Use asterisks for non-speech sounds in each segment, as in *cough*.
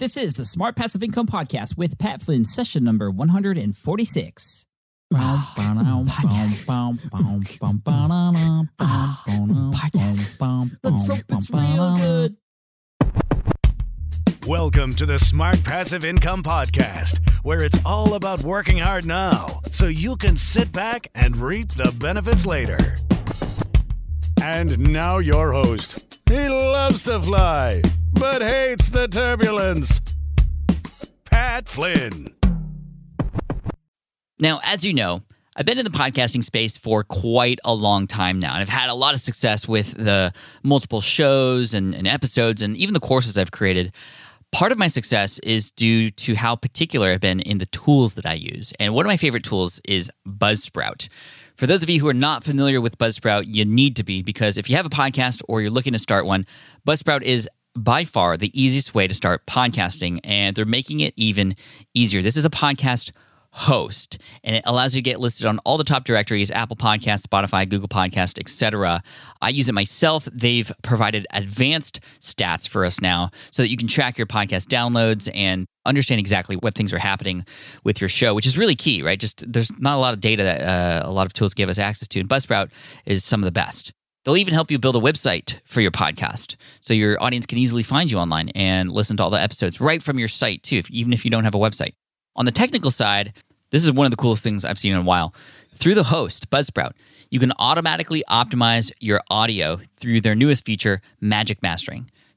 This is the Smart Passive Income Podcast with Pat Flynn, session number 146. Let's hope it's real good. Welcome to the Smart Passive Income Podcast, where it's all about working hard now so you can sit back and reap the benefits later. And now, your host. He loves to fly, but hates the turbulence. Pat Flynn. Now, as you know, I've been in the podcasting space for quite a long time now, and I've had a lot of success with the multiple shows and, and episodes and even the courses I've created. Part of my success is due to how particular I've been in the tools that I use. And one of my favorite tools is Buzzsprout. For those of you who are not familiar with Buzzsprout, you need to be because if you have a podcast or you're looking to start one, Buzzsprout is by far the easiest way to start podcasting, and they're making it even easier. This is a podcast host and it allows you to get listed on all the top directories apple podcast spotify google podcast etc i use it myself. They've provided advanced stats for us now so that you can track your podcast downloads and understand exactly what things are happening with your show which is really key right? Just there's not a lot of data that uh, a lot of tools give us access to and buzzsprout is some of the best They'll even help you build a website for your podcast so your audience can easily find you online and listen to all the episodes right from your site, too, if, even if you don't have a website. On the technical side, this is one of the coolest things I've seen in a while. Through the host, Buzzsprout, you can automatically optimize your audio through their newest feature, Magic Mastering.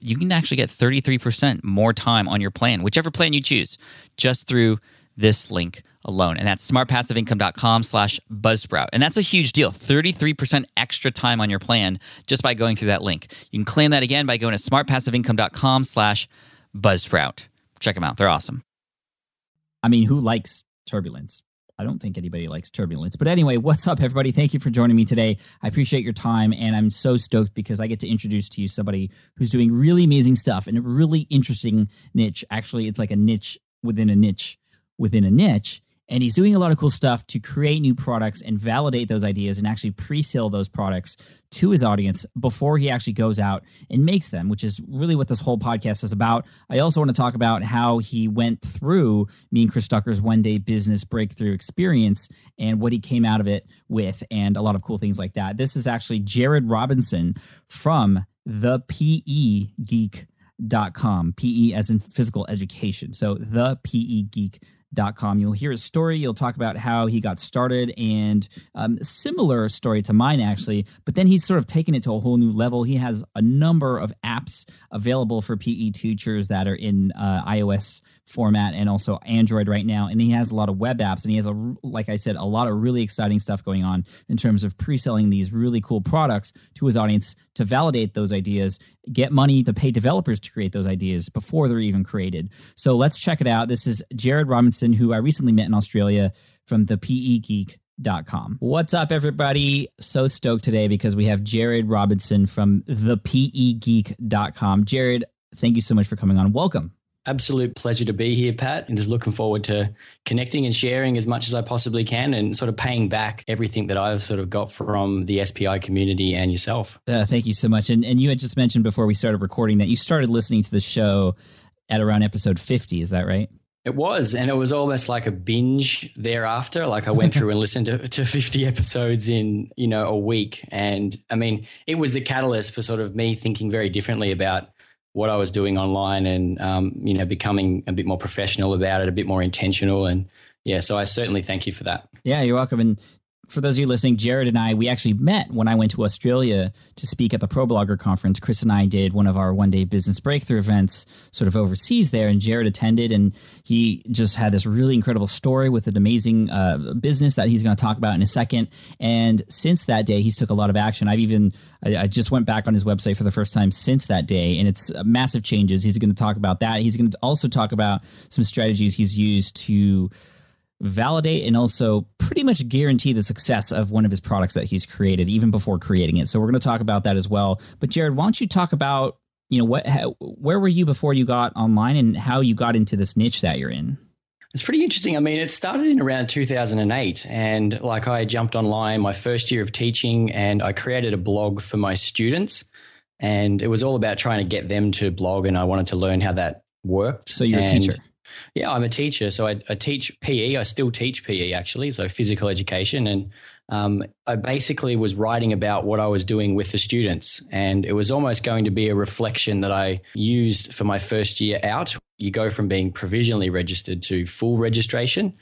you can actually get 33% more time on your plan, whichever plan you choose, just through this link alone. And that's smartpassiveincome.com slash buzzsprout. And that's a huge deal. 33% extra time on your plan just by going through that link. You can claim that again by going to smartpassiveincome.com slash buzzsprout. Check them out. They're awesome. I mean, who likes turbulence? I don't think anybody likes turbulence. But anyway, what's up, everybody? Thank you for joining me today. I appreciate your time, and I'm so stoked because I get to introduce to you somebody who's doing really amazing stuff in a really interesting niche. Actually, it's like a niche within a niche within a niche. And he's doing a lot of cool stuff to create new products and validate those ideas and actually pre sale those products to his audience before he actually goes out and makes them, which is really what this whole podcast is about. I also want to talk about how he went through me and Chris Ducker's one day business breakthrough experience and what he came out of it with, and a lot of cool things like that. This is actually Jarrod Robinson from the PE Geek. Dot com, PE as in physical education. So the PE Geek com. You'll hear his story. You'll talk about how he got started and um, similar story to mine actually. But then he's sort of taken it to a whole new level. He has a number of apps available for PE teachers that are in uh, iOS format and also Android right now. And he has a lot of web apps and he has a, like I said, a lot of really exciting stuff going on in terms of pre-selling these really cool products to his audience to validate those ideas, get money to pay developers to create those ideas before they're even created. So let's check it out. This is Jarrod Robinson, who I recently met in Australia from the PE Geek com. What's up, everybody? So stoked today because we have Jarrod Robinson from the PEGeek.com. Jarrod, thank you so much for coming on. Welcome. Absolute pleasure to be here, Pat, and just looking forward to connecting and sharing as much as I possibly can and sort of paying back everything that I've sort of got from the SPI community and yourself. Uh, thank you so much. And, and you had just mentioned before we started recording that you started listening to the show at around episode 50. Is that right? It was, and it was almost like a binge thereafter. Like I went through and listened to, *laughs* to 50 episodes in, you know, a week. And I mean, it was the catalyst for sort of me thinking very differently about what I was doing online and um, you know becoming a bit more professional about it, a bit more intentional, and yeah. So I certainly thank you for that. Yeah, you're welcome. And for those of you listening, Jarrod and I, we actually met when I went to Australia to speak at the Pro Blogger conference. Chris and I did one of our one day business breakthrough events sort of overseas there, and Jarrod attended, and he just had this really incredible story with an amazing uh, business that he's going to talk about in a second. And since that day, he's took a lot of action. I've even I, I just went back on his website for the first time since that day, and it's uh, massive changes. He's going to talk about that. He's going to also talk about some strategies he's used to validate and also pretty much guarantee the success of one of his products that he's created even before creating it. So we're going to talk about that as well. But Jarrod, why don't you talk about you know what how, where were you before you got online and how you got into this niche that you're in? It's pretty interesting. I mean, it started in around 2008, and like I jumped online my first year of teaching, and I created a blog for my students, and it was all about trying to get them to blog, and I wanted to learn how that worked. So you're and a teacher. Yeah, I'm a teacher. So I, I, teach PE. I still teach PE actually, so physical education. And um, I basically was writing about what I was doing with the students. And it was almost going to be a reflection that I used for my first year out. You go from being provisionally registered to full registration.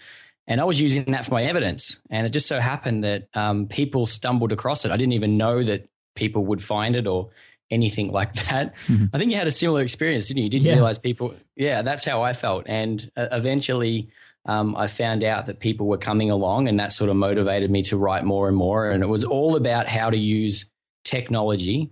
And I was using that for my evidence. And it just so happened that um, people stumbled across it. I didn't even know that people would find it or anything like *laughs* that. Mm-hmm. I think you had a similar experience, didn't you? You didn't yeah. realize people, yeah, that's how I felt. And uh, eventually, um, I found out that people were coming along, and that sort of motivated me to write more and more. And it was all about how to use technology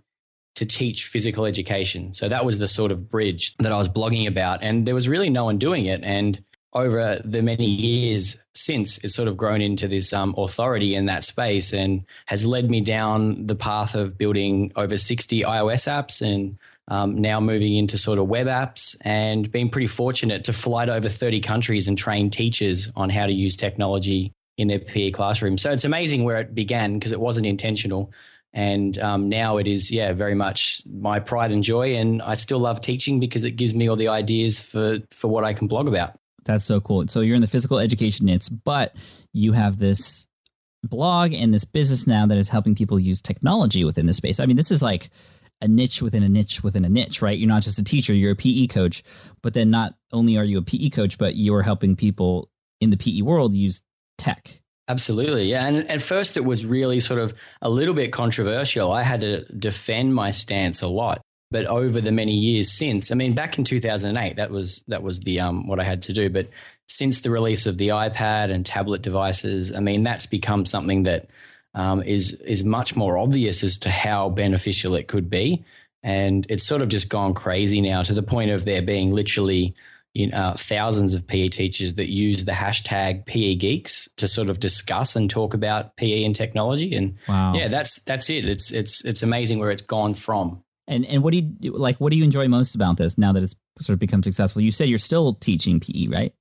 to teach physical education. So that was the sort of bridge that I was blogging about. And there was really no one doing it. And over the many years since, it's sort of grown into this um, authority in that space and has led me down the path of building over 60 iOS apps and um, now moving into sort of web apps and being pretty fortunate to fly to over 30 countries and train teachers on how to use technology in their PE classroom. So it's amazing where it began because it wasn't intentional. And um, now it is, yeah, very much my pride and joy. And I still love teaching because it gives me all the ideas for, for what I can blog about. That's so cool. So you're in the physical education niche, but you have this blog and this business now that is helping people use technology within the space. I mean, this is like a niche within a niche within a niche, right? You're not just a teacher, you're a PE coach, but then not only are you a PE coach, but you're helping people in the PE world use tech. Absolutely. Yeah. And at first, it was really sort of a little bit controversial. I had to defend my stance a lot but over the many years since, I mean, back in 2008, that was that was the um, what I had to do. But since the release of the iPad and tablet devices, I mean, that's become something that um, is is much more obvious as to how beneficial it could be, and it's sort of just gone crazy now to the point of there being literally you know, thousands of PE teachers that use the hashtag PE Geeks to sort of discuss and talk about PE and technology. And wow. yeah, that's that's it. It's it's it's amazing where it's gone from. And and what do you like? What do you enjoy most about this now that it's sort of become successful? You said you're still teaching PE, right?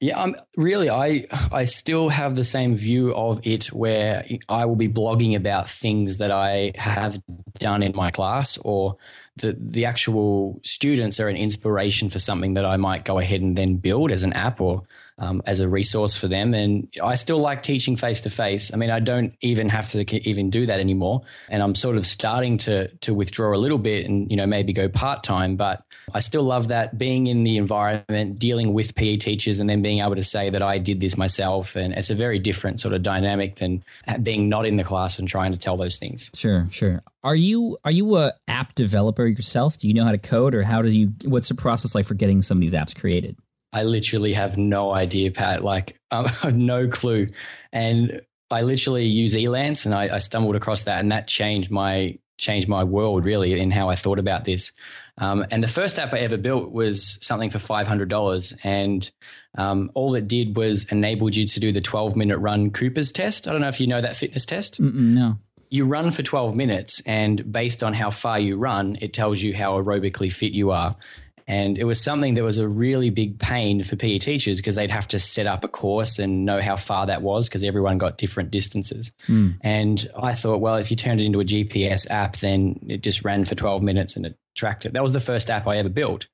Yeah, I'm really. I I still have the same view of it, where I will be blogging about things that I have done in my class, or the the actual students are an inspiration for something that I might go ahead and then build as an app or um, as a resource for them. And I still like teaching face to face. I mean, I don't even have to even do that anymore. And I'm sort of starting to to withdraw a little bit and you know maybe go part time. But I still love that being in the environment, dealing with PE teachers, and then being able to say that I did this myself. And it's a very different sort of dynamic than being not in the class and trying to tell those things. Sure, sure. Are you are you a app developer yourself? Do you know how to code, or how do you? What's the process like for getting some of these apps created? I literally have no idea, Pat. Like, *laughs* I have no clue. And I literally use Elance, and I, I, stumbled across that, and that changed my changed my world really in how I thought about this. Um, and the first app I ever built was something for five hundred dollars, and um, all it did was enabled you to do the twelve minute run Cooper's test. I don't know if you know that fitness test. Mm-mm, no. You run for 12 minutes, and based on how far you run, it tells you how aerobically fit you are. And it was something that was a really big pain for PE teachers because they'd have to set up a course and know how far that was because everyone got different distances. Mm. And I thought, well, if you turned it into a GPS app, then it just ran for 12 minutes and it tracked it. That was the first app I ever built.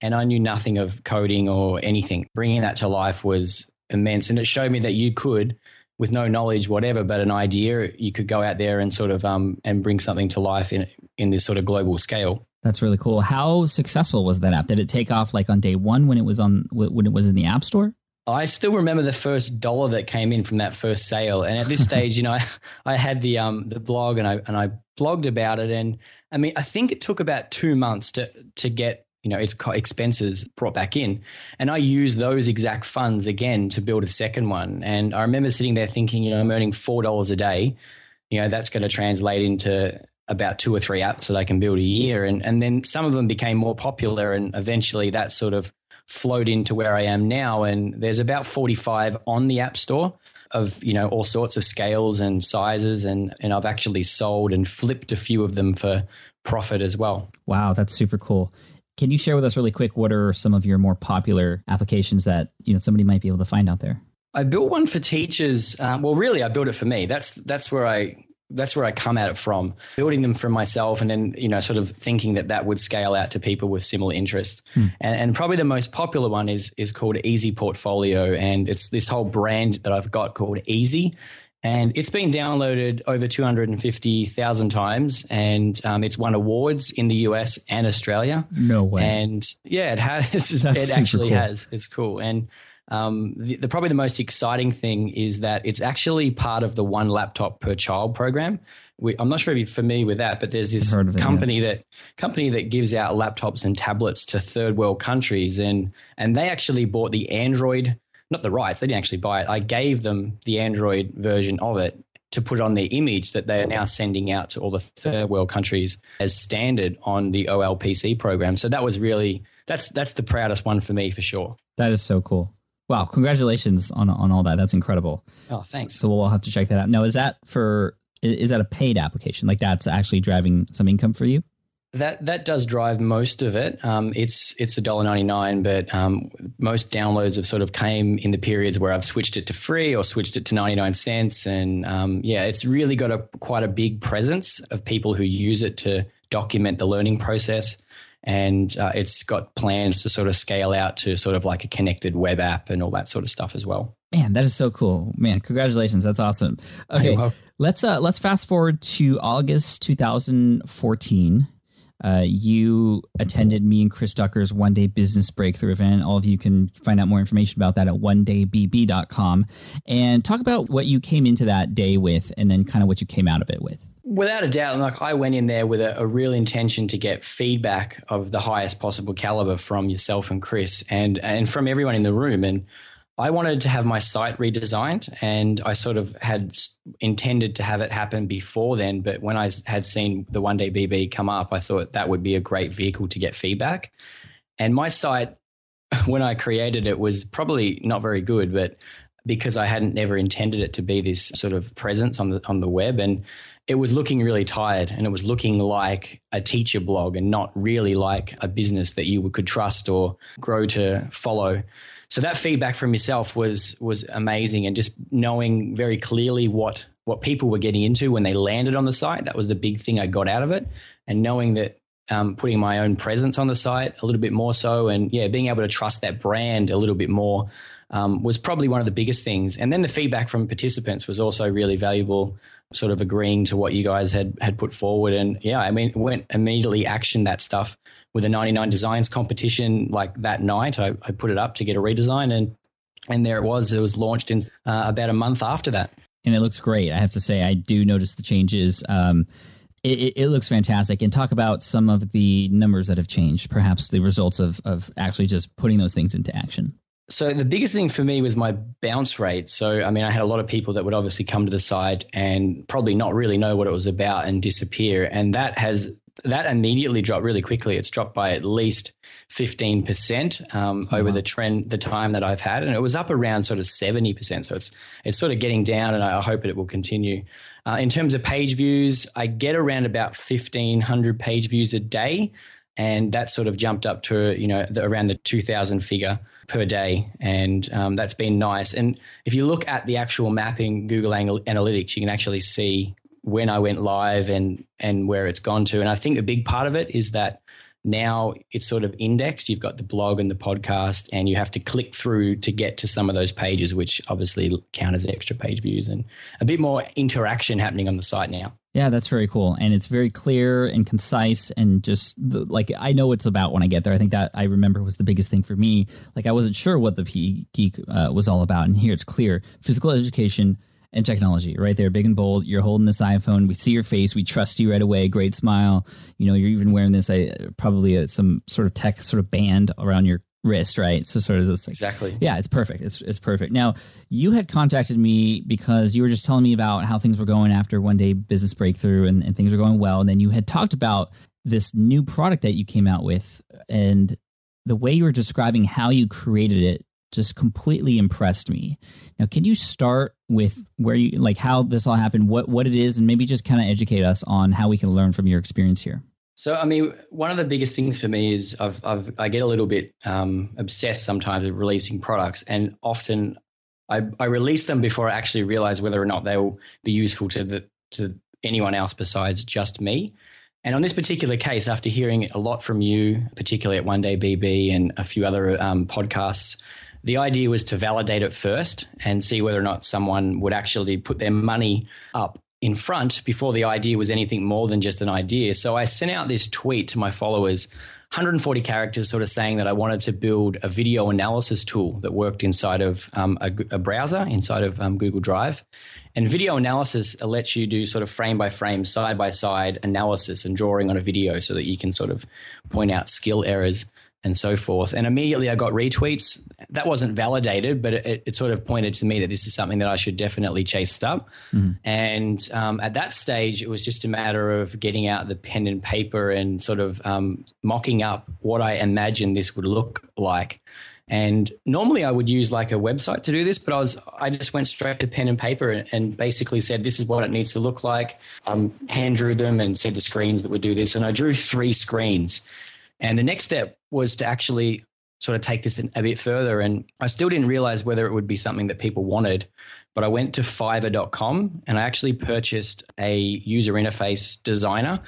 And I knew nothing of coding or anything. Bringing that to life was immense. And it showed me that you could, with no knowledge, whatever, but an idea, you could go out there and sort of um, and bring something to life in, in this sort of global scale. That's really cool. How successful was that app? Did it take off like on day one when it was on when it was in the App Store? I still remember the first dollar that came in from that first sale, and at this *laughs* stage, you know, I, I had the um the blog and I and I blogged about it, and I mean, I think it took about two months to to get you know its expenses brought back in, and I used those exact funds again to build a second one, and I remember sitting there thinking, you know, I'm earning four dollars a day, you know, that's going to translate into about two or three apps that I can build a year. And, and then some of them became more popular. And eventually that sort of flowed into where I am now. And there's about 45 on the App Store of you know all sorts of scales and sizes and and I've actually sold and flipped a few of them for profit as well. Wow, that's super cool. Can you share with us really quick what are some of your more popular applications that you know somebody might be able to find out there? I built one for teachers. Um, well, really, I built it for me. That's that's where I that's where I come at it from, building them for myself, and then you know, sort of thinking that that would scale out to people with similar interests. Hmm. And, and, probably the most popular one is is called Easy Portfolio, and it's this whole brand that I've got called Easy, and it's been downloaded over two hundred and fifty thousand times, and um, it's won awards in the US and Australia. No way! And yeah, it has. *laughs* it actually cool. has. It's cool, and um, the, the, probably the most exciting thing is that it's actually part of the one laptop per child program. We, I'm not sure if you're familiar with that, but there's this it, company yeah. that company that gives out laptops and tablets to third world countries, and and they actually bought the Android, not the rights. They didn't actually buy it. I gave them the Android version of it to put on their image that they are now sending out to all the third world countries as standard on the OLPC program. So that was really that's that's the proudest one for me for sure. That is so cool. Wow, congratulations on on all that. That's incredible. Oh, thanks. So, so we'll have to check that out. Now, is that for is that a paid application? Like that's actually driving some income for you? That that does drive most of it. Um, it's it's a dollar ninety nine, but um, most downloads have sort of came in the periods where I've switched it to free or switched it to ninety nine cents, and um, yeah, it's really got a quite a big presence of people who use it to document the learning process and uh, it's got plans to sort of scale out to sort of like a connected web app and all that sort of stuff as well. Man, that is so cool. Man, congratulations. That's awesome. Okay, let's uh, let's fast forward to August 2014. Uh, you attended me and Chris Ducker's one day business breakthrough event. All of you can find out more information about that at one daybb.com and talk about what you came into that day with and then kind of what you came out of it with. Without a doubt, like I went in there with a, a, real intention to get feedback of the highest possible caliber from yourself and Chris, and and from everyone in the room. And I wanted to have my site redesigned, and I sort of had intended to have it happen before then. But when I had seen the One Day BB come up, I thought that would be a great vehicle to get feedback. And my site, *laughs* when I created it, was probably not very good, but because I hadn't never intended it to be this sort of presence on the on the web and it was looking really tired and it was looking like a teacher blog and not really like a business that you could trust or grow to follow. So that feedback from yourself was was amazing and just knowing very clearly what what people were getting into when they landed on the site. That was the big thing I got out of it. And knowing that um, putting my own presence on the site a little bit more so and yeah, being able to trust that brand a little bit more um, was probably one of the biggest things. And then the feedback from participants was also really valuable sort of agreeing to what you guys had had put forward. And yeah, I mean, went immediately action that stuff with a 99 designs competition like that night. I, I put it up to get a redesign, and and there it was. It was launched in uh, about a month after that. And it looks great. I have to say, I do notice the changes. Um, it, it, looks fantastic. And talk about some of the numbers that have changed, perhaps the results of of actually just putting those things into action. So the biggest thing for me was my bounce rate. So I mean, I had a lot of people that would obviously come to the site and probably not really know what it was about and disappear, and that has that immediately dropped really quickly. It's dropped by at least fifteen percent um, oh, over the trend, the time that I've had, and it was up around sort of seventy percent. So it's it's sort of getting down, and I hope that it will continue. Uh, in terms of page views, I get around about fifteen hundred page views a day, and that sort of jumped up to you know the, around the two thousand figure per day, and um, that's been nice. And if you look at the actual mapping, Google Analytics, you can actually see when I went live and and where it's gone to. And I think a big part of it is that now it's sort of indexed. You've got the blog and the podcast, and you have to click through to get to some of those pages, which obviously count as extra page views and a bit more interaction happening on the site now. Yeah, that's very cool, and it's very clear and concise, and just the, like I know it's about when I get there. I think that I remember was the biggest thing for me. Like I wasn't sure what the PE Geek uh, was all about, and here it's clear: physical education and technology right there, big and bold. You're holding this iPhone. We see your face. We trust you right away. Great smile. You know, you're even wearing this, I, probably a, some sort of tech sort of band around your wrist, right? So sort of this, exactly. Yeah, it's perfect. It's it's perfect. Now, you had contacted me because you were just telling me about how things were going after one day business breakthrough and, and things were going well, and then you had talked about this new product that you came out with and the way you were describing how you created it just completely impressed me. Now, can you start with where you like how this all happened, what what it is, and maybe just kind of educate us on how we can learn from your experience here? So, I mean, one of the biggest things for me is I've, I've I get a little bit um, obsessed sometimes with releasing products, and often I, I release them before I actually realize whether or not they will be useful to the to anyone else besides just me. And on this particular case, after hearing a lot from you, particularly at One Day BB and a few other um, podcasts, the idea was to validate it first and see whether or not someone would actually put their money up in front before the idea was anything more than just an idea. So I sent out this tweet to my followers, 140 characters, sort of saying that I wanted to build a video analysis tool that worked inside of um, a, a, browser, inside of um, Google Drive. And video analysis lets you do sort of frame by frame, side by side analysis and drawing on a video so that you can sort of point out skill errors and so forth. And immediately I got retweets. That wasn't validated, but it, it, sort of pointed to me that this is something that I should definitely chase up. Mm-hmm. And um, at that stage, it was just a matter of getting out the pen and paper and sort of um, mocking up what I imagined this would look like. And normally I would use like a website to do this, but I was I just went straight to pen and paper and, and basically said this is what it needs to look like. Um, hand drew them and said the screens that would do this, and I drew three screens. And the next step was to actually sort of take this a bit further. And I still didn't realize whether it would be something that people wanted. But I went to fiverr.com and I actually purchased a user interface designer.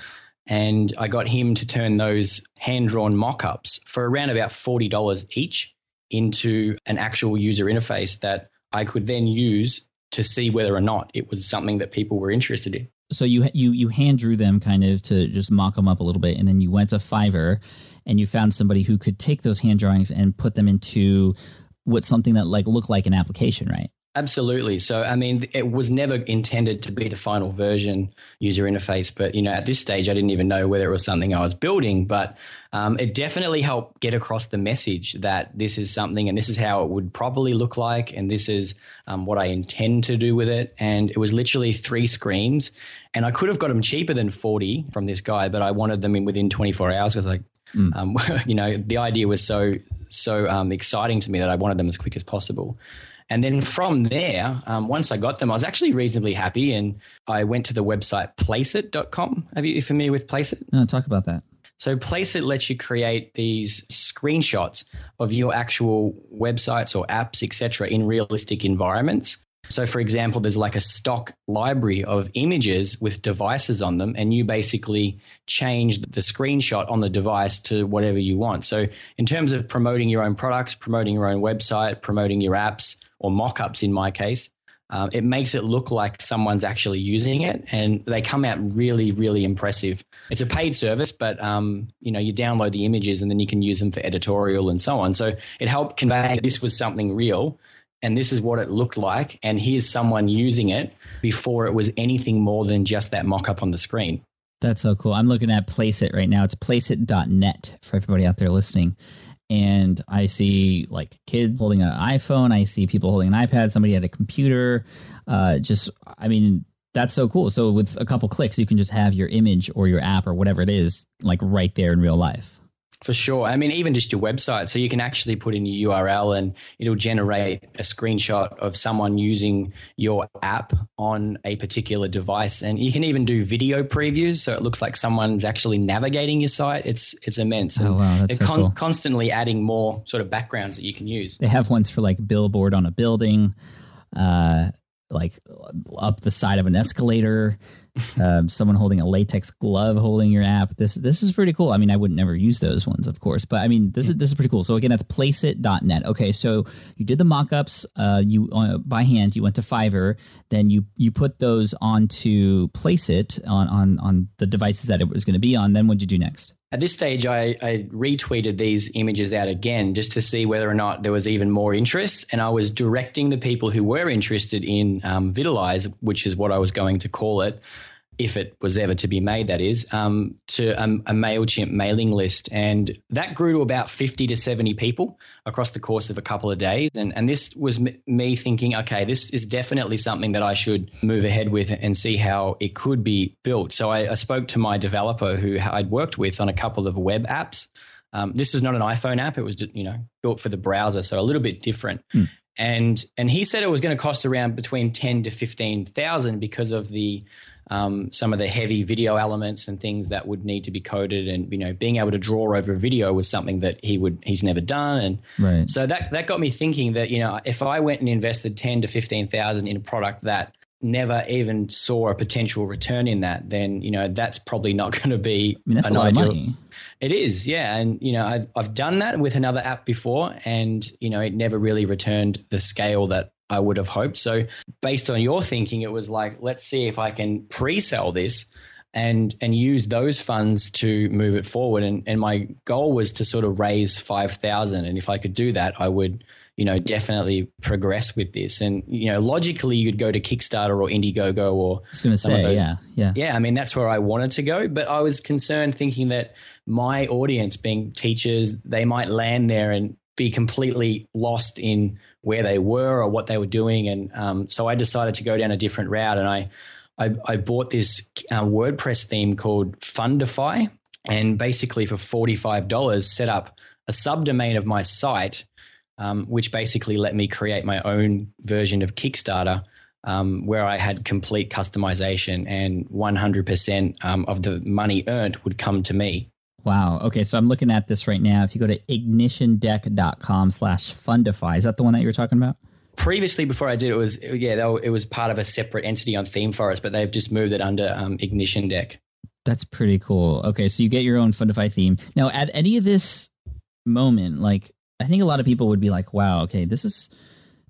And I got him to turn those hand drawn mock ups for around about $40 each into an actual user interface that I could then use to see whether or not it was something that people were interested in so you you you hand drew them kind of to just mock them up a little bit, and then you went to Fiverr and you found somebody who could take those hand drawings and put them into what something that like looked like an application, right? Absolutely. So, I mean, it was never intended to be the final version user interface, but you know, at this stage, I didn't even know whether it was something I was building. But um, it definitely helped get across the message that this is something, and this is how it would probably look like, and this is um, what I intend to do with it. And it was literally three screens, and I could have got them cheaper than forty from this guy, but I wanted them in within twenty four hours because, like, mm. um, *laughs* you know, the idea was so so um, exciting to me that I wanted them as quick as possible. And then from there, um, once I got them, I was actually reasonably happy. And I went to the website placeit.com. Are you familiar with Placeit? No, talk about that. So Placeit lets you create these screenshots of your actual websites or apps, etc., in realistic environments. So, for example, there's like a stock library of images with devices on them, and you basically change the screenshot on the device to whatever you want. So, in terms of promoting your own products, promoting your own website, promoting your apps, or mock ups in my case, um, it makes it look like someone's actually using it and they come out really really impressive. It's a paid service but um, you know you download the images and then you can use them for editorial and so on. So it helped convey this was something real and this is what it looked like and here's someone using it before it was anything more than just that mock-up on the screen that's so cool i'm looking at placeit right now it's placeit.net for everybody out there listening and I see like kids holding an iPhone. I see people holding an iPad. Somebody had a computer. Uh, just, I mean, that's so cool. So with a couple clicks, you can just have your image or your app or whatever it is, like right there in real life. For sure. I mean, even just your website. So you can actually put in your URL and it'll generate a screenshot of someone using your app on a particular device. And you can even do video previews. So it looks like someone's actually navigating your site. It's it's immense. Oh, wow. That's they're so con- cool. constantly adding more sort of backgrounds that you can use. They have ones for like billboard on a building, uh, like up the side of an escalator um, someone holding a latex glove holding your app. This this is pretty cool. I mean, I would never use those ones, of course, but I mean, this is this is pretty cool. So again, that's placeit.net. Okay, so you did the mockups uh, you uh, by hand. You went to Fiverr, then you you put those onto Placeit on on on the devices that it was going to be on. Then what'd you do next? At this stage, I, I, retweeted these images out again just to see whether or not there was even more interest. And I was directing the people who were interested in um, Vitalize, which is what I was going to call it, if it was ever to be made, that is, um, to a, a, MailChimp mailing list. And that grew to about 50 to 70 people across the course of a couple of days. And, and this was m- me thinking, okay, this is definitely something that I should move ahead with and see how it could be built. So I, I spoke to my developer who I'd worked with on a couple of web apps. Um, this was not an iPhone app; it was you know built for the browser, so a little bit different. Hmm. And and he said it was going to cost around between ten to fifteen thousand because of the um, some of the heavy video elements and things that would need to be coded, and you know being able to draw over video was something that he would he's never done, and Right. so that that got me thinking that you know if I went and invested ten to fifteen thousand in a product that never even saw a potential return in that, then you know that's probably not *laughs* going to be. I mean, that's a an lot of ideal- money. It is, yeah, and you know I've I've done that with another app before, and you know it never really returned the scale that I would have hoped. So based on your thinking, it was like let's see if I can pre-sell this and and use those funds to move it forward. And and my goal was to sort of raise five thousand, and if I could do that, I would you know definitely progress with this. And you know logically, you could go to Kickstarter or Indiegogo or I was going to say, yeah, yeah. yeah, I mean that's where I wanted to go, but I was concerned thinking that my audience, being teachers, they might land there and be completely lost in where they were or what they were doing, and um, so I decided to go down a different route, and I I, I bought this uh, WordPress theme called Fundify, and basically for forty five dollars, set up a subdomain of my site, um, which basically let me create my own version of Kickstarter um, where I had complete customization and 100% um, of the money earned would come to me. Wow. Okay, so I'm looking at this right now. If you go to ignitiondeck.com slash fundify, is that the one that you were talking about? Previously, before I did it, was yeah, were- it was part of a separate entity on ThemeForest, but they've just moved it under um, Ignition Deck. That's pretty cool. Okay, so you get your own Fundify theme. Now, at any of this moment, like I think a lot of people would be like, "Wow, okay, this is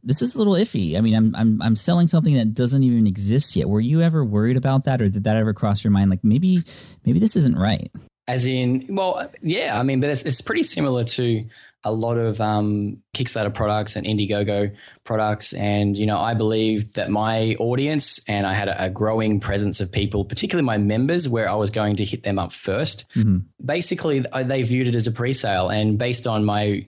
this is a little iffy." I mean, I'm I'm I'm selling something that doesn't even exist yet. Were you ever worried about that, or did that ever cross your mind? Like maybe maybe this isn't right. As in, well, yeah, I mean, but it's, it's pretty similar to a lot of um, Kickstarter products and Indiegogo products. And, you know, I believed that my audience and I had a, a growing presence of people, particularly my members, where I was going to hit them up first. Mhm. Basically, I- they viewed it as a pre sale. And based on my,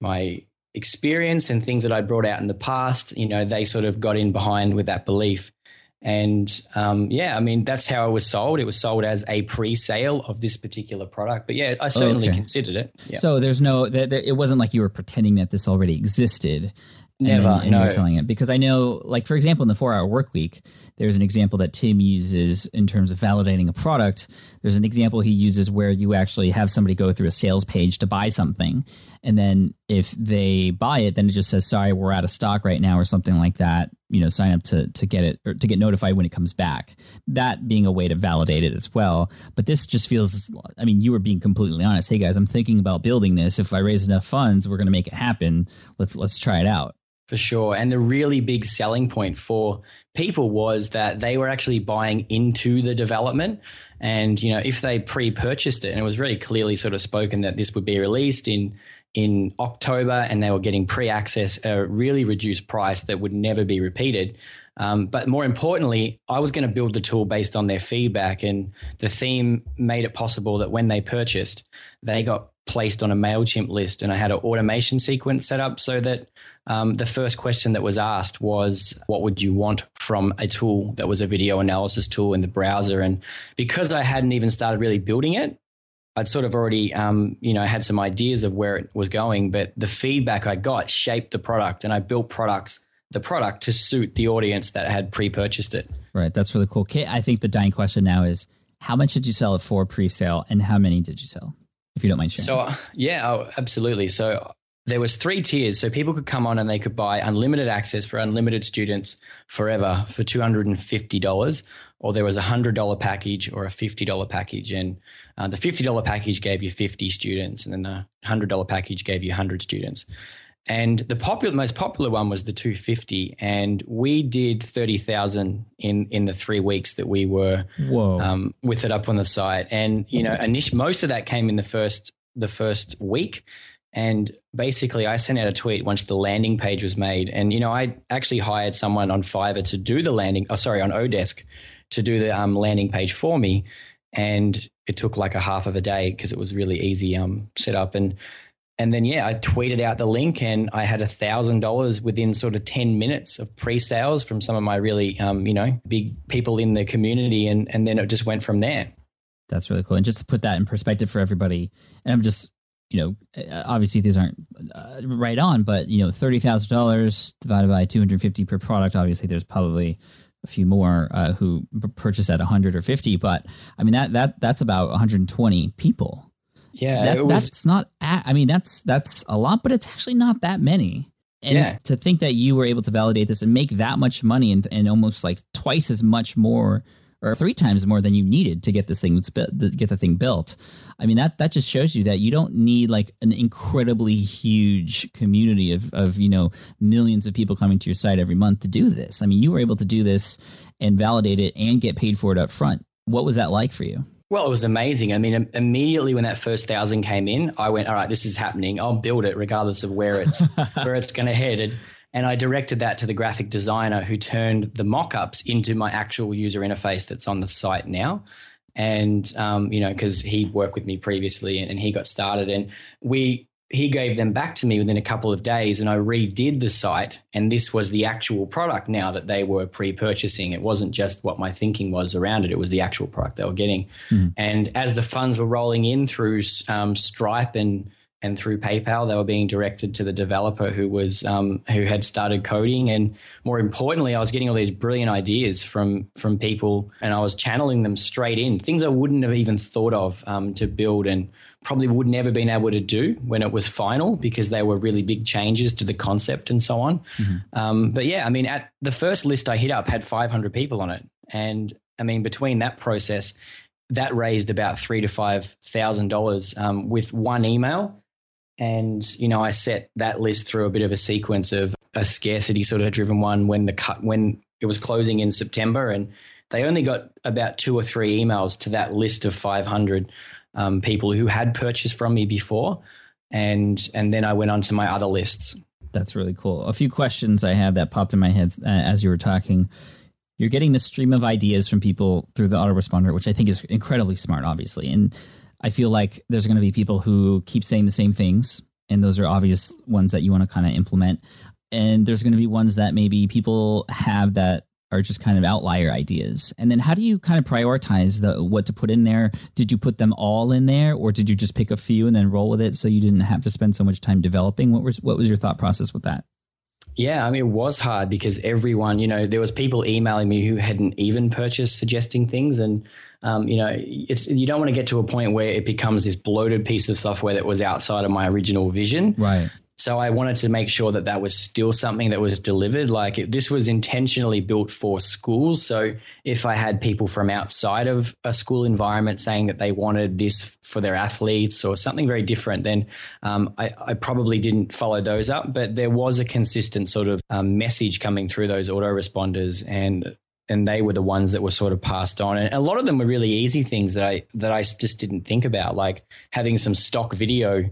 my, experience and things that I brought out in the past, you know, they sort of got in behind with that belief. And um, yeah, I mean, that's how it was sold. It was sold as a pre sale of this particular product. But yeah, I certainly okay. considered it. Yeah. So there's no, th- th- it wasn't like you were pretending that this already existed. and Never, and you no. were selling it because I know, like for example, in the four hour work week, there's an example that Tim uses in terms of validating a product. There's an example he uses where you actually have somebody go through a sales page to buy something, and then if they buy it, then it just says, "Sorry, we're out of stock right now," or something like that. You know, sign up to to get it or to get notified when it comes back. That being a way to validate it as well. But this just feels. I mean, you were being completely honest. Hey guys, I'm thinking about building this. If I raise enough funds, we're going to make it happen. Let's let's try it out. For sure. And the really big selling point for people was that they were actually buying into the development. And, you know, if they pre purchased it, and it was very clearly sort of spoken that this would be released in in October and they were getting pre access a really reduced price that would never be repeated. Um, but more importantly, I was going to build the tool based on their feedback, and the theme made it possible that when they purchased, they got placed on a MailChimp list, and I had an automation sequence set up so that um, the first question that was asked was, What would you want from a tool that was a video analysis tool in the browser? And because I hadn't even started really building it, I'd sort of already, um, you know, had some ideas of where it was going, but the feedback I got shaped the product, and I built products, the product to suit the audience that had pre-purchased it. Right. That's really cool. Kate, I think the dying question now is how much did you sell it for pre-sale, and how many did you sell? If you don't mind sharing. So uh, yeah, oh, absolutely. So there was three tiers, so people could come on and they could buy unlimited access for unlimited students forever for two hundred and fifty dollars, or there was a hundred dollar package or a fifty dollar package, and uh, the fifty dollar package gave you fifty students, and then the hundred dollar package gave you hundred students. And the popular, most popular one was the 250, and we did 30,000 in in the three weeks that we were um, with it up on the site. And you know, init- most of that came in the first the first week. And basically, I sent out a tweet once the landing page was made. And you know, I actually hired someone on Fiverr to do the landing. Oh, sorry, on Odesk to do the um, landing page for me. And it took like a half of a day because it was really easy um, set up. And and then yeah, I tweeted out the link, and I had a thousand dollars within sort of ten minutes of pre-sales from some of my really, um, you know, big people in the community, and and then it just went from there. That's really cool. And just to put that in perspective for everybody, and I'm just you know, uh, obviously these aren't uh, right on, but you know, thirty thousand dollars divided by two hundred fifty per product. Obviously, there's probably a few more uh, who purchase at 100 or 50 but i mean that that that's about 120 people yeah that, was, that's not i mean that's that's a lot but it's actually not that many and Yeah. to think that you were able to validate this and make that much money and, and almost like twice as much more or three times more than you needed to get this thing get the thing built. I mean that that just shows you that you don't need like an incredibly huge community of of you know millions of people coming to your site every month to do this. I mean you were able to do this and validate it and get paid for it up front. What was that like for you? Well, it was amazing. I mean, immediately when that first thousand came in, I went, "All right, this is happening. I'll build it, regardless of where it's *laughs* where it's going to head." And, and I directed that to the graphic designer who turned the mock-ups into my actual user interface that's on the site now. And um, you know, because he'd worked with me previously, and, and he got started, and we he gave them back to me within a couple of days and I redid the site. And this was the actual product now that they were pre-purchasing. It wasn't just what my thinking was around it. It was the actual product they were getting. And as the funds were rolling in through um, Stripe and and through PayPal they were being directed to the developer who was um, who had started coding and more importantly I was getting all these brilliant ideas from from people and I was channeling them straight in things I wouldn't have even thought of um, to build and probably would never been able to do when it was final because they were really big changes to the concept and so on. Um, but yeah, I mean, at the first list I hit up had 500 people on it, and I mean, between that process, that raised about three to five thousand dollars um, with one email. And you know, I set that list through a bit of a sequence of a scarcity sort of driven one when the cut when it was closing in September, and they only got about two or three emails to that list of 500 um, people who had purchased from me before, and and then I went on to my other lists. That's really cool. A few questions I have that popped in my head uh, as you were talking. You're getting the stream of ideas from people through the autoresponder, which I think is incredibly smart, obviously. And I feel like there's going to be people who keep saying the same things, and those are obvious ones that you want to kind of implement. And there's going to be ones that maybe people have that are just kind of outlier ideas. And then how do you kind of prioritize the what to put in there? Did you put them all in there or did you just pick a few and then roll with it so you didn't have to spend so much time developing? What was what was your thought process with that? Yeah, I mean, it was hard because everyone, you know, there was people emailing me who hadn't even purchased, suggesting things, and um, you know, it's you don't want to get to a point where it becomes this bloated piece of software that was outside of my original vision. Right. So I wanted to make sure that that was still something that was delivered. Like it, this was intentionally built for schools. So if I had people from outside of a school environment saying that they wanted this for their athletes or something very different, then um, I, I, probably didn't follow those up. But there was a consistent sort of um, message coming through those autoresponders and and they were the ones that were sort of passed on. And a lot of them were really easy things that I that I just didn't think about, like having some stock video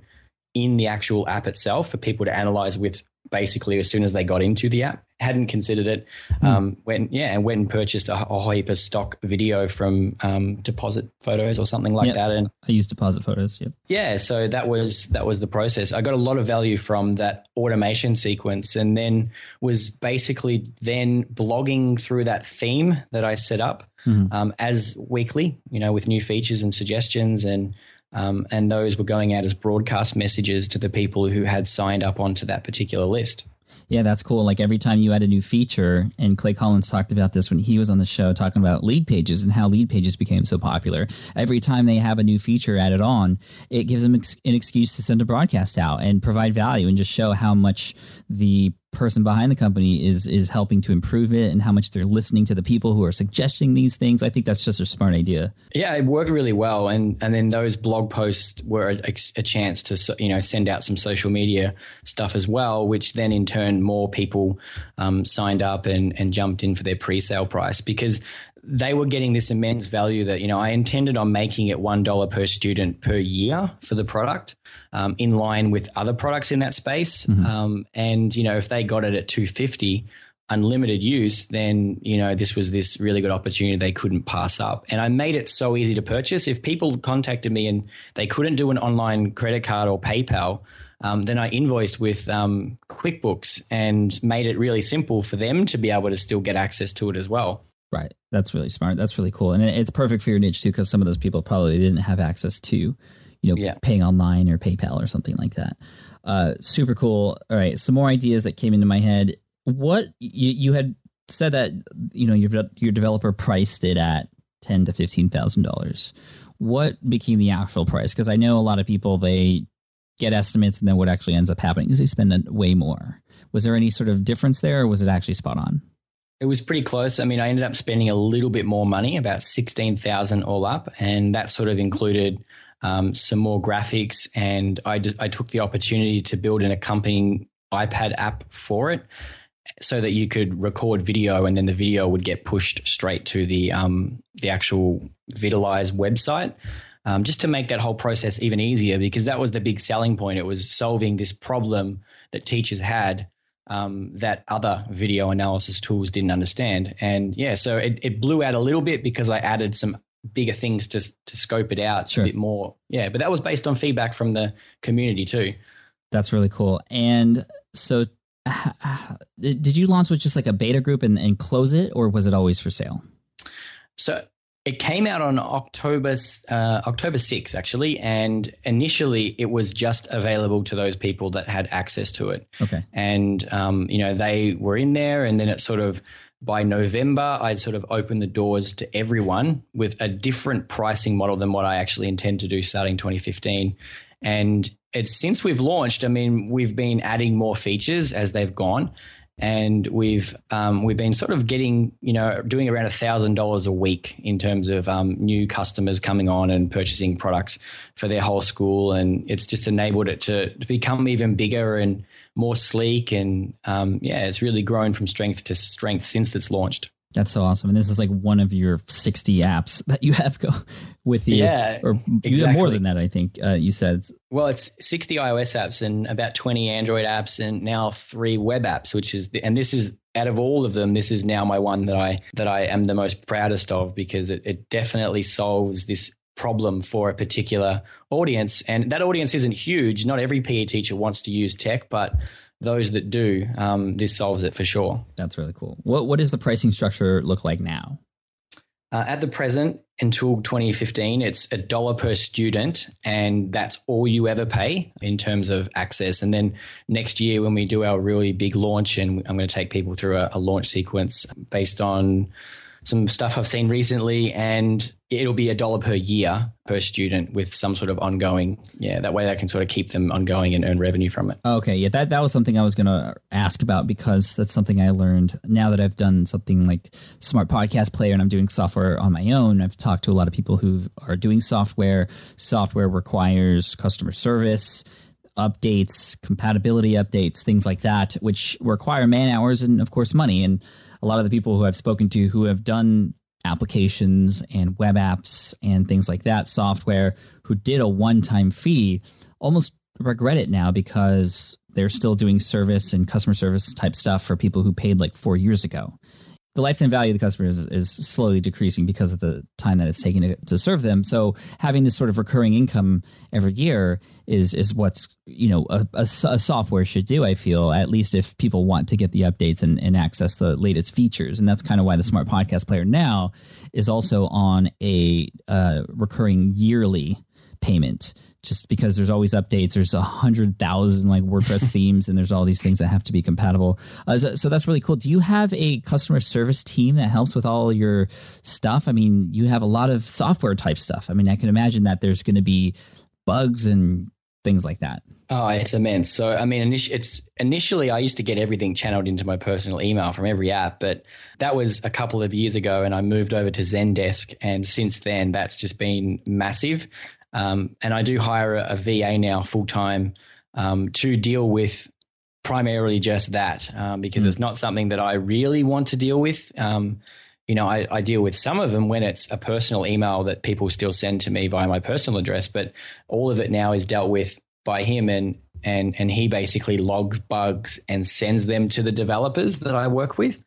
in the actual app itself for people to analyze with basically as soon as they got into the app. Hadn't considered it. Um, went yeah, and went and purchased a, a heap of stock video from um, deposit photos or something like Yeah. that. And I used deposit photos. Yep. yeah, so that was that was the process. I got a lot of value from that automation sequence, and then was basically then blogging through that theme that I set up um, as weekly, you know, with new features and suggestions, and um, and those were going out as broadcast messages to the people who had signed up onto that particular list. Yeah, that's cool. Like every time you add a new feature, and Clay Collins talked about this when he was on the show, talking about lead pages and how lead pages became so popular. Every time they have a new feature added on, it gives them ex- an excuse to send a broadcast out and provide value and just show how much the person behind the company is is helping to improve it and how much they're listening to the people who are suggesting these things. I think that's just a smart idea. Yeah, it worked really well, and and then those blog posts were a, a chance to you know send out some social media stuff as well, which then in turn more people um, signed up and and jumped in for their pre-sale price because they were getting this immense value that you know I intended on making it one dollar per student per year for the product, um, in line with other products in that space, um, and you know if they got it at two fifty unlimited use, then you know this was this really good opportunity they couldn't pass up. And I made it so easy to purchase. If people contacted me and they couldn't do an online credit card or PayPal, um, then I invoiced with um, QuickBooks and made it really simple for them to be able to still get access to it as well. Right. That's really smart. That's really cool. And it's perfect for your niche too, because some of those people probably didn't have access to you know, Yeah. paying online or PayPal or something like that. Uh, super cool. All right, some more ideas that came into my head. What you you had said that you know your your developer priced it at ten to fifteen thousand dollars. What became the actual price? Because I know a lot of people they get estimates and then what actually ends up happening is they spend a- way more. Was there any sort of difference there, or was it actually spot on? It was pretty close. I mean, I ended up spending a little bit more money, about sixteen thousand all up, and that sort of included um, some more graphics. And I I took the opportunity to build an accompanying iPad app for it, so that you could record video, and then the video would get pushed straight to the um, the actual Vitalize website. Um, just to make that whole process even easier, because that was the big selling point. It was solving this problem that teachers had um, that other video analysis tools didn't understand. And yeah, so it, it blew out a little bit because I added some bigger things to to scope it out Sure. a bit more. Yeah, but that was based on feedback from the community too. That's really cool. And so, did you launch with just like a beta group and, and close it, or was it always for sale? So it came out on October uh, October 6th, actually, and initially it was just available to those people that had access to it. Okay. and um, you know they were in there and then it sort of by november i'd sort of opened the doors to everyone with a different pricing model than what i actually intend to do starting 2015 and it's since we've launched i mean we've been adding more features as they've gone and we've um, we've been sort of getting you know doing around thousand dollars a week in terms of um, new customers coming on and purchasing products for their whole school, and it's just enabled it to, to become even bigger and more sleek, and um, yeah, it's really grown from strength to strength since it's launched. That's so awesome. And this is like one of your 60 apps *laughs* that you have go with you. Yeah, Or even more than that, I think uh, you said. Well, it's 60 iOS apps and about 20 Android apps and now three web apps, which is the, and this is out of all of them, this is now my one that I that I am the most proudest of because it, it definitely solves this problem for a particular audience. And that audience isn't huge. Not every PE teacher wants to use tech, but those that do, um, this solves it for sure. That's really cool. What What does the pricing structure look like now? Uh, at the present, until 2015, it's a dollar per student, and that's all you ever pay in terms of access. And then next year, when we do our really big launch, and I'm going to take people through a, a launch sequence based on some stuff I've seen recently, and it'll be a dollar per year per student with some sort of ongoing. Yeah, that way they can sort of keep them ongoing and earn revenue from it. Okay, yeah, that that was something I was going to ask about because that's something I learned now that I've done something like Smart Podcast Player and I'm doing software on my own. I've talked to a lot of people who are doing software. Software requires customer service updates, compatibility updates, things like that, which require man hours and of course money. And a lot of the people who I've spoken to who have done applications and web apps and things like that, software, who did a one time fee, almost regret it now because they're still doing service and customer service type stuff for people who paid like four years ago. The lifetime value of the customer is, is slowly decreasing because of the time that it's taking to, to serve them. So having this sort of recurring income every year is is what's you know a, a a software should do. I feel at least if people want to get the updates and, and access the latest features, and that's kind of why the Smart Podcast Player now is also on a uh, recurring yearly payment just because there's always updates. There's a hundred thousand like WordPress *laughs* themes, and there's all these things that have to be compatible. Uh, so, so that's really cool. Do you have a customer service team that helps with all your stuff? I mean, you have a lot of software type stuff. I mean, I can imagine that there's going to be bugs and things like that. Oh, it's immense. So, I mean, it's initially I used to get everything channeled into my personal email from every app, but that was a couple of years ago, and I moved over to Zendesk, and since then, that's just been massive. Um, and I do hire a, a VA now full time um, to deal with primarily just that um, because it's not something that I really want to deal with. Um, you know, I, I deal with some of them when it's a personal email that people still send to me via my personal address, but all of it now is dealt with by him and and and he basically logs bugs and sends them to the developers that I work with.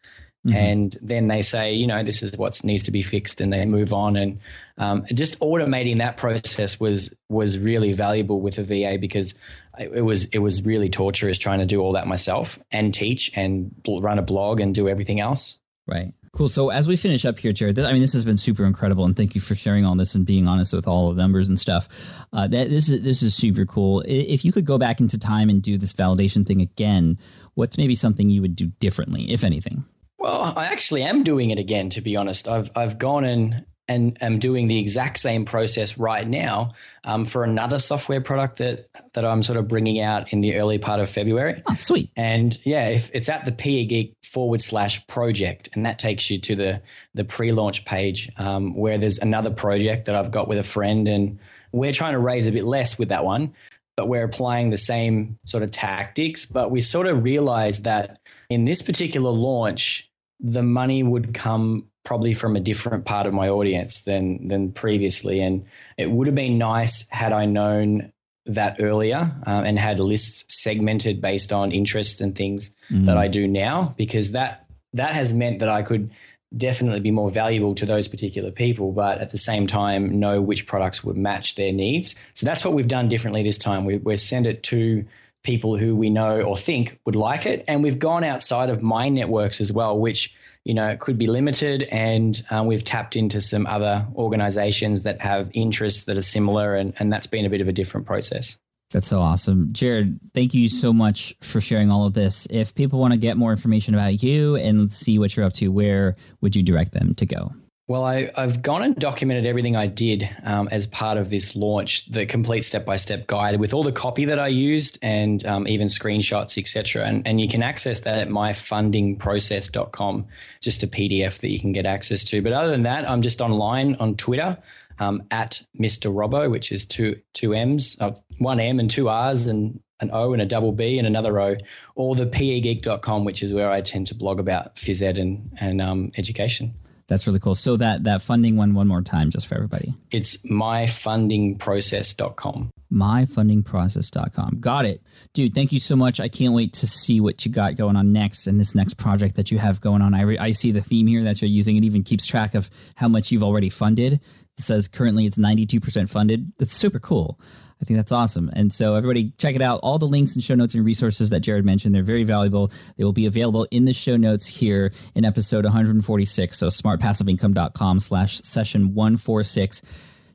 And then they say, you know, this is what needs to be fixed, and they move on. And um, just automating that process was was really valuable with a VA because it was it was really torturous trying to do all that myself and teach and run a blog and do everything else. Right. Cool. So as we finish up here, Jarrod, I mean, this has been super incredible, and thank you for sharing all this and being honest with all the numbers and stuff. Uh, that this is this is super cool. If you could go back into time and do this validation thing again, what's maybe something you would do differently, if anything? Well, I actually am doing it again. To be honest, I've I've gone and and am doing the exact same process right now um, for another software product that that I'm sort of bringing out in the early part of February. Oh, sweet! And yeah, if it's at the PE Geek forward slash project, and that takes you to the the pre-launch page um, where there's another project that I've got with a friend, and we're trying to raise a bit less with that one, but we're applying the same sort of tactics. But we sort of realized that in this particular launch, the money would come probably from a different part of my audience than than previously, and it would have been nice had I known that earlier um, and had lists segmented based on interest and things mm. that I do now, because that that has meant that I could definitely be more valuable to those particular people, but at the same time know which products would match their needs. So that's what we've done differently this time. We, we've sent it to people who we know or think would like it, and we've gone outside of my networks as well, which you know, could be limited. And um, we've tapped into some other organizations that have interests that are similar. And, and that's been a bit of a different process. That's so awesome. Jarrod, thank you so much for sharing all of this. If people want to get more information about you and see what you're up to, where would you direct them to go? Well, I, have gone and documented everything I did um, as part of this launch, the complete step by step guide with all the copy that I used and um, even screenshots, etc. And, and you can access that at myfundingprocess.com, just a PDF that you can get access to. But other than that, I'm just online on Twitter um, at Mr. Robbo, which is two two M's, uh, one M and two R's and an O and a double B and another O, or the pegeek.com, which is where I tend to blog about phys ed and, and um, education. That's really cool. So that that funding one one more time just for everybody. It's myfundingprocess.com. myfundingprocess.com. Got it. Dude, thank you so much. I can't wait to see what you got going on next and this next project that you have going on. I re- I see the theme here that you're using. It even keeps track of how much you've already funded. Says currently it's 92% funded. That's super cool. I think that's awesome. And so, everybody, check it out. All the links and show notes and resources that Jarrod mentioned, they're very valuable. They will be available in the show notes here in episode 146. So, smartpassiveincome.com slash session 146.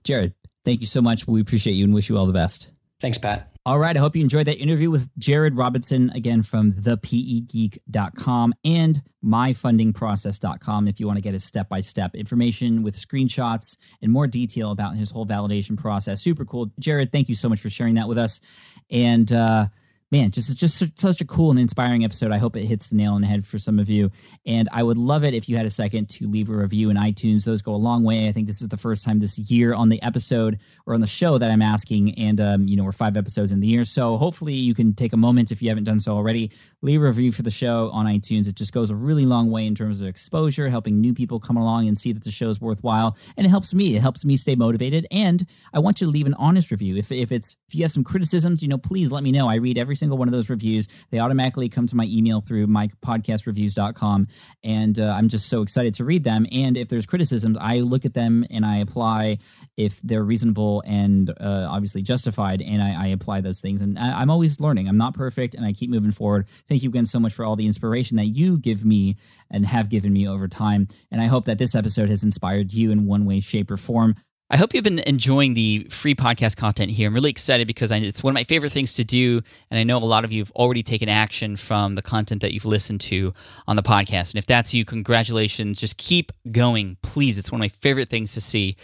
Jarrod, thank you so much. We appreciate you and wish you all the best. Thanks, Pat. All right. I hope you enjoyed that interview with Jarrod Robinson, again from thepegeek.com and myfundingprocess.com if you want to get his step by step information with screenshots and more detail about his whole validation process. Super cool. Jarrod, thank you so much for sharing that with us. And, uh, man, just just such a cool and inspiring episode. I hope it hits the nail on the head for some of you. And I would love it if you had a second to leave a review in iTunes. Those go a long way. I think this is the first time this year on the episode or on the show that I'm asking. And um, you know, we're five episodes in the year, so hopefully you can take a moment if you haven't done so already. Leave a review for the show on iTunes. It just goes a really long way in terms of exposure, helping new people come along and see that the show is worthwhile, and it helps me. It helps me stay motivated. And I want you to leave an honest review. If if it's if you have some criticisms, you know, please let me know. I read every single one of those reviews. They automatically come to my email through mypodcastreviews.com. And uh, I'm just so excited to read them. And if there's criticisms, I look at them and I apply if they're reasonable and uh, obviously justified. And I, I, apply those things. And I, I'm always learning. I'm not perfect and I keep moving forward. Thank you again so much for all the inspiration that you give me and have given me over time. And I hope that this episode has inspired you in one way, shape, or form. I hope you've been enjoying the free podcast content here. I'm really excited because it's one of my favorite things to do. And I know a lot of you have already taken action from the content that you've listened to on the podcast. And if that's you, congratulations. Just keep going, please. It's one of my favorite things to see.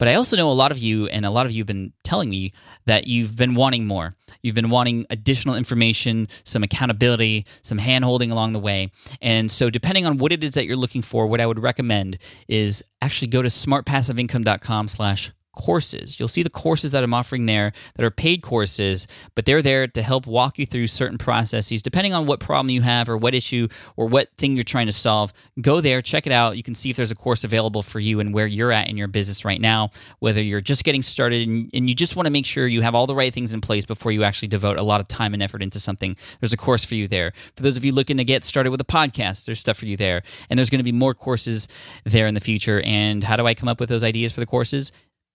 But I also know a lot of you, and a lot of you have been telling me that you've been wanting more. You've been wanting additional information, some accountability, some hand holding along the way. And so, depending on what it is that you're looking for, what I would recommend is actually go to smartpassiveincome.com slash courses. You'll see the courses that I'm offering there that are paid courses, but they're there to help walk you through certain processes depending on what problem you have or what issue or what thing you're trying to solve. Go there, check it out. You can see if there's a course available for you and where you're at in your business right now, whether you're just getting started and, and you just want to make sure you have all the right things in place before you actually devote a lot of time and effort into something. There's a course for you there. For those of you looking to get started with a podcast, there's stuff for you there. And there's going to be more courses there in the future. And how do I come up with those ideas for the courses?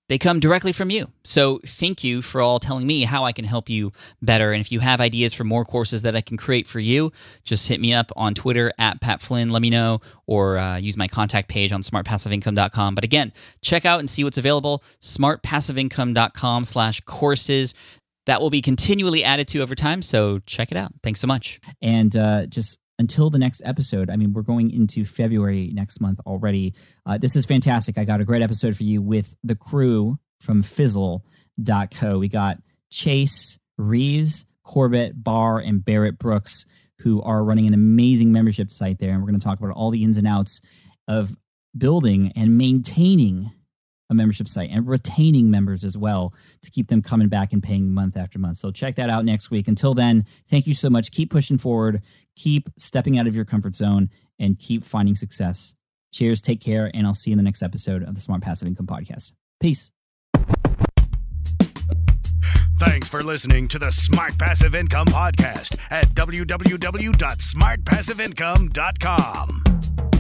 They come directly from you. So thank you for all telling me how I can help you better. And if you have ideas for more courses that I can create for you, just hit me up on Twitter at Pat Flynn. Let me know, or uh, use my contact page on smartpassiveincome.com. But again, check out and see what's available. Smartpassiveincome.com slash courses. That will be continually added to over time. So check it out. Thanks so much. And uh, just until the next episode, I mean, we're going into February next month already. Uh, this is fantastic. I got a great episode for you with the crew from Fizzle.co. We got Chase, Reeves, Corbett, Barr, and Barrett Brooks, who are running an amazing membership site there. And we're going to talk about all the ins and outs of building and maintaining a membership site and retaining members as well to keep them coming back and paying month after month. So check that out next week. Until then, thank you so much. Keep pushing forward, keep stepping out of your comfort zone, and keep finding success. Cheers, take care, and I'll see you in the next episode of the Smart Passive Income Podcast. Peace. Thanks for listening to the Smart Passive Income Podcast at www.smartpassiveincome.com.